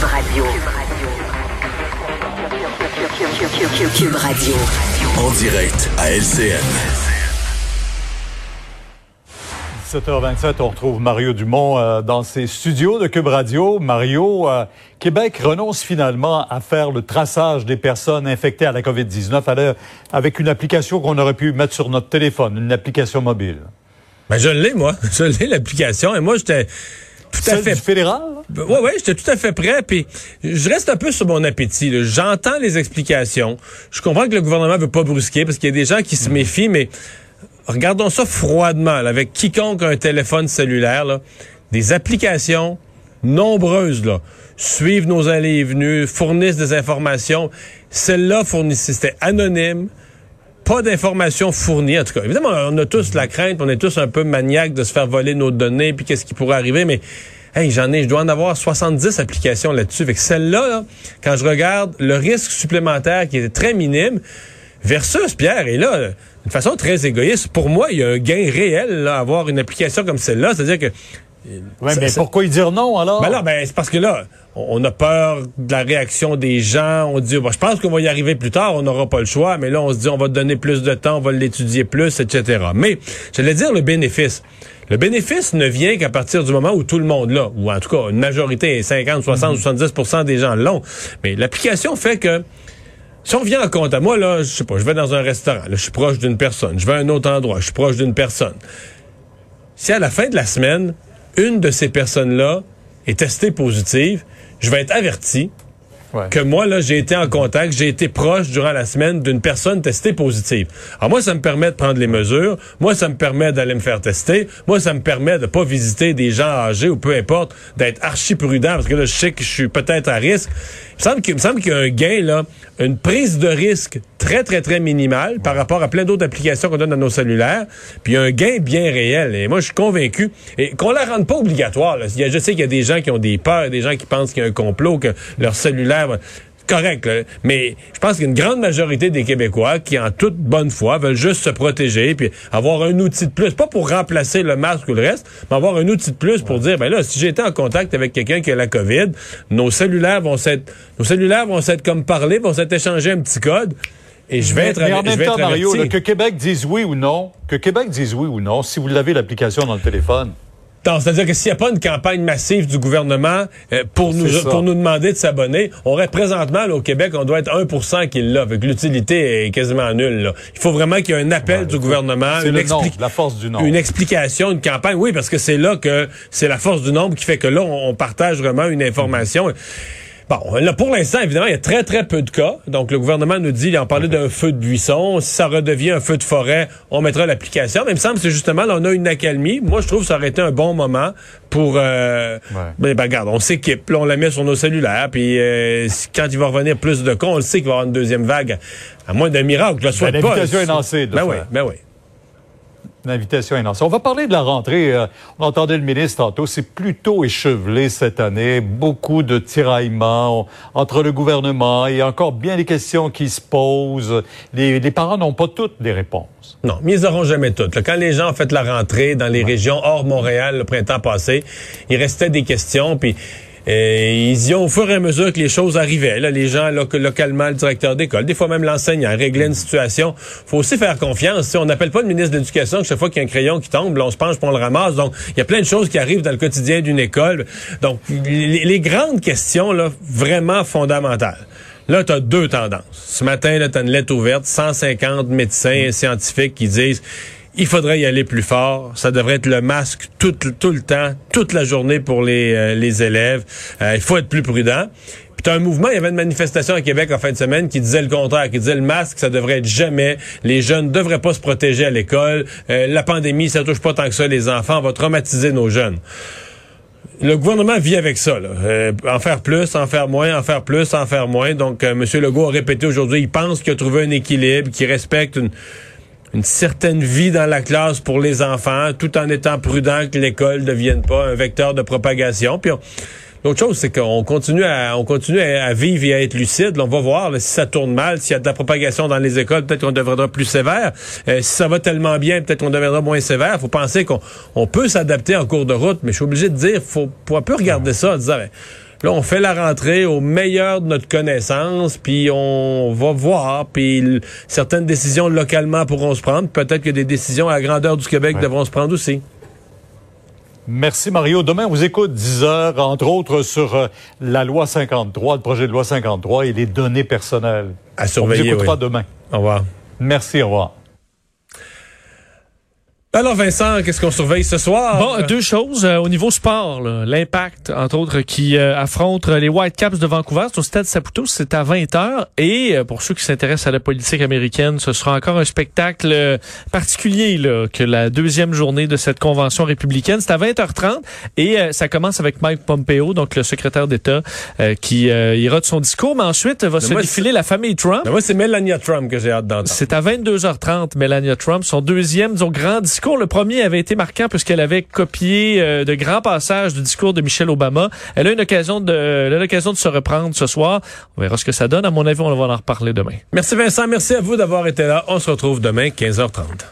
Cube Radio. Cube Radio. En direct à LCN. 17h27, on retrouve Mario Dumont euh, dans ses studios de Cube Radio. Mario, euh, Québec renonce finalement à faire le traçage des personnes infectées à la COVID-19 avec une application qu'on aurait pu mettre sur notre téléphone, une application mobile. Ben, je l'ai, moi. Je l'ai, l'application. Et moi, j'étais tout à fait. Du fédéral? Oui, oui, j'étais tout à fait prêt. Puis je reste un peu sur mon appétit. J'entends les explications. Je comprends que le gouvernement veut pas brusquer parce qu'il y a des gens qui se méfient, mais regardons ça froidement, avec quiconque a un téléphone cellulaire, là, des applications nombreuses, là, suivent nos allées et venues, fournissent des informations. Celle-là fournissait, c'était anonyme, pas d'informations fournies. En tout cas, évidemment, on a tous la crainte, on est tous un peu maniaques de se faire voler nos données, puis qu'est-ce qui pourrait arriver, mais hey, j'en ai, je dois en avoir 70 applications là-dessus. Avec celle-là, là, quand je regarde le risque supplémentaire qui est très minime, versus Pierre, et là, d'une façon très égoïste, pour moi, il y a un gain réel à avoir une application comme celle-là. C'est-à-dire que oui, mais pourquoi y dire non alors? Ben là, ben, c'est parce que là, on a peur de la réaction des gens. On dit, je pense qu'on va y arriver plus tard, on n'aura pas le choix, mais là, on se dit, on va donner plus de temps, on va l'étudier plus, etc. Mais, j'allais dire le bénéfice. Le bénéfice ne vient qu'à partir du moment où tout le monde l'a, ou en tout cas, une majorité, 50, 60, 70% des gens l'ont. Mais l'application fait que, si on vient en compte à moi, là, je sais pas, je vais dans un restaurant, là, je suis proche d'une personne, je vais à un autre endroit, je suis proche d'une personne. Si à la fin de la semaine, une de ces personnes-là est testée positive, je vais être averti que moi, là, j'ai été en contact, j'ai été proche durant la semaine d'une personne testée positive. Alors moi, ça me permet de prendre les mesures. Moi, ça me permet d'aller me faire tester. Moi, ça me permet de pas visiter des gens âgés ou peu importe, d'être archi prudent parce que là, je sais que je suis peut-être à risque. Il me semble qu'il y a un gain, là, une prise de risque très, très, très minimale par rapport à plein d'autres applications qu'on donne dans nos cellulaires. Puis un gain bien réel. Et moi, je suis convaincu. Et qu'on la rende pas obligatoire. Là. Je sais qu'il y a des gens qui ont des peurs, des gens qui pensent qu'il y a un complot, que leur cellulaire correct, mais je pense qu'une grande majorité des Québécois qui, en toute bonne foi, veulent juste se protéger puis avoir un outil de plus, pas pour remplacer le masque ou le reste, mais avoir un outil de plus pour dire, ben là, si j'étais en contact avec quelqu'un qui a la COVID, nos cellulaires vont s'être, nos cellulaires vont s'être comme parler, vont s'être échangés un petit code. Et je vais être mais en même temps, Mario, que Québec dise oui ou non, que Québec dise oui ou non, si vous l'avez l'application dans le téléphone. C'est-à-dire que s'il n'y a pas une campagne massive du gouvernement euh, pour nous pour nous demander de s'abonner, on aurait présentement au Québec, on doit être 1% qui l'a, avec l'utilité est quasiment nulle. Là. Il faut vraiment qu'il y ait un appel du gouvernement, une, la force du nombre. une explication, une campagne. Oui, parce que c'est là que c'est la force du nombre qui fait que là, on, partage vraiment une information. Bon, là, pour l'instant, évidemment, il y a très, très peu de cas. Donc, le gouvernement nous dit, il en parlait d'un feu de buisson. Si ça redevient un feu de forêt, on mettra l'application. Mais il me semble que c'est justement, là, on a une accalmie. Moi, je trouve que ça aurait été un bon moment pour... Euh, ben, ben, regarde, on s'équipe, là, on la met sur nos cellulaires. Puis, euh, quand il va revenir plus de cas, on le sait qu'il va y avoir une deuxième vague. À moins d'un miracle, je le souhaite ben, pas. Est lancée. Ben oui, ben oui. L'invitation est lancée. On va parler de la rentrée. Euh, on entendait le ministre tantôt. C'est plutôt échevelé cette année. Beaucoup de tiraillements entre le gouvernement et encore bien des questions qui se posent. Les, parents n'ont pas toutes les réponses. Non, mais ils n'auront jamais toutes. Quand les gens ont fait la rentrée dans les régions hors Montréal le printemps passé, il restait des questions. Puis et ils y ont au fur et à mesure que les choses arrivaient. Là, les gens localement, le directeur d'école, des fois même l'enseignant, régler une situation. faut aussi faire confiance. on n'appelle pas le ministre de l'Éducation chaque fois qu'il y a un crayon qui tombe, on se penche pour le ramasse. Donc, il y a plein de choses qui arrivent dans le quotidien d'une école. Donc, les, grandes questions, là, vraiment fondamentales. Là, tu as deux tendances. Ce matin, tu as une lettre ouverte, 150 médecins et scientifiques qui disent il faudrait y aller plus fort. Ça devrait être le masque tout, le temps, toute la journée pour les, euh, les élèves. Euh, il faut être plus prudent. Puis un mouvement, il y avait une manifestation à Québec en fin de semaine qui disait le contraire, qui disait le masque, ça devrait être jamais. Les jeunes ne devraient pas se protéger à l'école. Euh, la pandémie, ça touche pas tant que ça les enfants, on va traumatiser nos jeunes. Le gouvernement vit avec ça. Là. en faire plus, en faire moins, en faire plus, en faire moins. Donc, M. Legault a répété aujourd'hui, il pense qu'il a trouvé un équilibre, qu'il respecte une, une certaine vie dans la classe pour les enfants, tout en étant prudent que l'école ne devienne pas un vecteur de propagation. Puis L'autre chose, c'est qu'on continue à on continue à, vivre et à être lucide. on va voir si ça tourne mal, s'il y a de la propagation dans les écoles, peut-être qu'on deviendra plus sévère. Euh, si ça va tellement bien, peut-être qu'on deviendra moins sévère. faut penser qu'on on peut s'adapter en cours de route, mais je suis obligé de dire, faut, faut un peu regarder ça en disant, ben, Là, on fait la rentrée au meilleur de notre connaissance, puis on va voir, puis certaines décisions localement pourront se prendre. Peut-être que des décisions à la grandeur du Québec devront se prendre aussi. Merci Mario. Demain, on vous écoute 10 heures, entre autres, sur euh, la loi 53, le projet de loi 53 et les données personnelles. À surveiller, On vous écoutera oui. demain. Au revoir. Merci, au revoir. Alors Vincent, qu'est-ce qu'on surveille ce soir? Bon, deux choses. Euh, au niveau sport, l'impact, entre autres, qui euh, affronte les Whitecaps de Vancouver. C'est au stade Saputo, c'est à 20 h Et euh, pour ceux qui s'intéressent à la politique américaine, ce sera encore un spectacle euh, particulier là, que la deuxième journée de cette convention républicaine. C'est à 20h30 et euh, ça commence avec Mike Pompeo, donc le secrétaire d'État, euh, qui euh, ira de son discours. Mais ensuite, va se moi, défiler la famille Trump. Ben, moi, c'est Melania Trump que j'ai hâte d'entendre. C'est à 22h30, Melania Trump, son deuxième, disons, grand discours. Le premier avait été marquant puisqu'elle avait copié euh, de grands passages du discours de Michelle Obama. Elle a une occasion de, l'occasion de se reprendre ce soir. On verra ce que ça donne. À mon avis, on va en reparler demain. Merci Vincent, merci à vous d'avoir été là. On se retrouve demain, 15h30.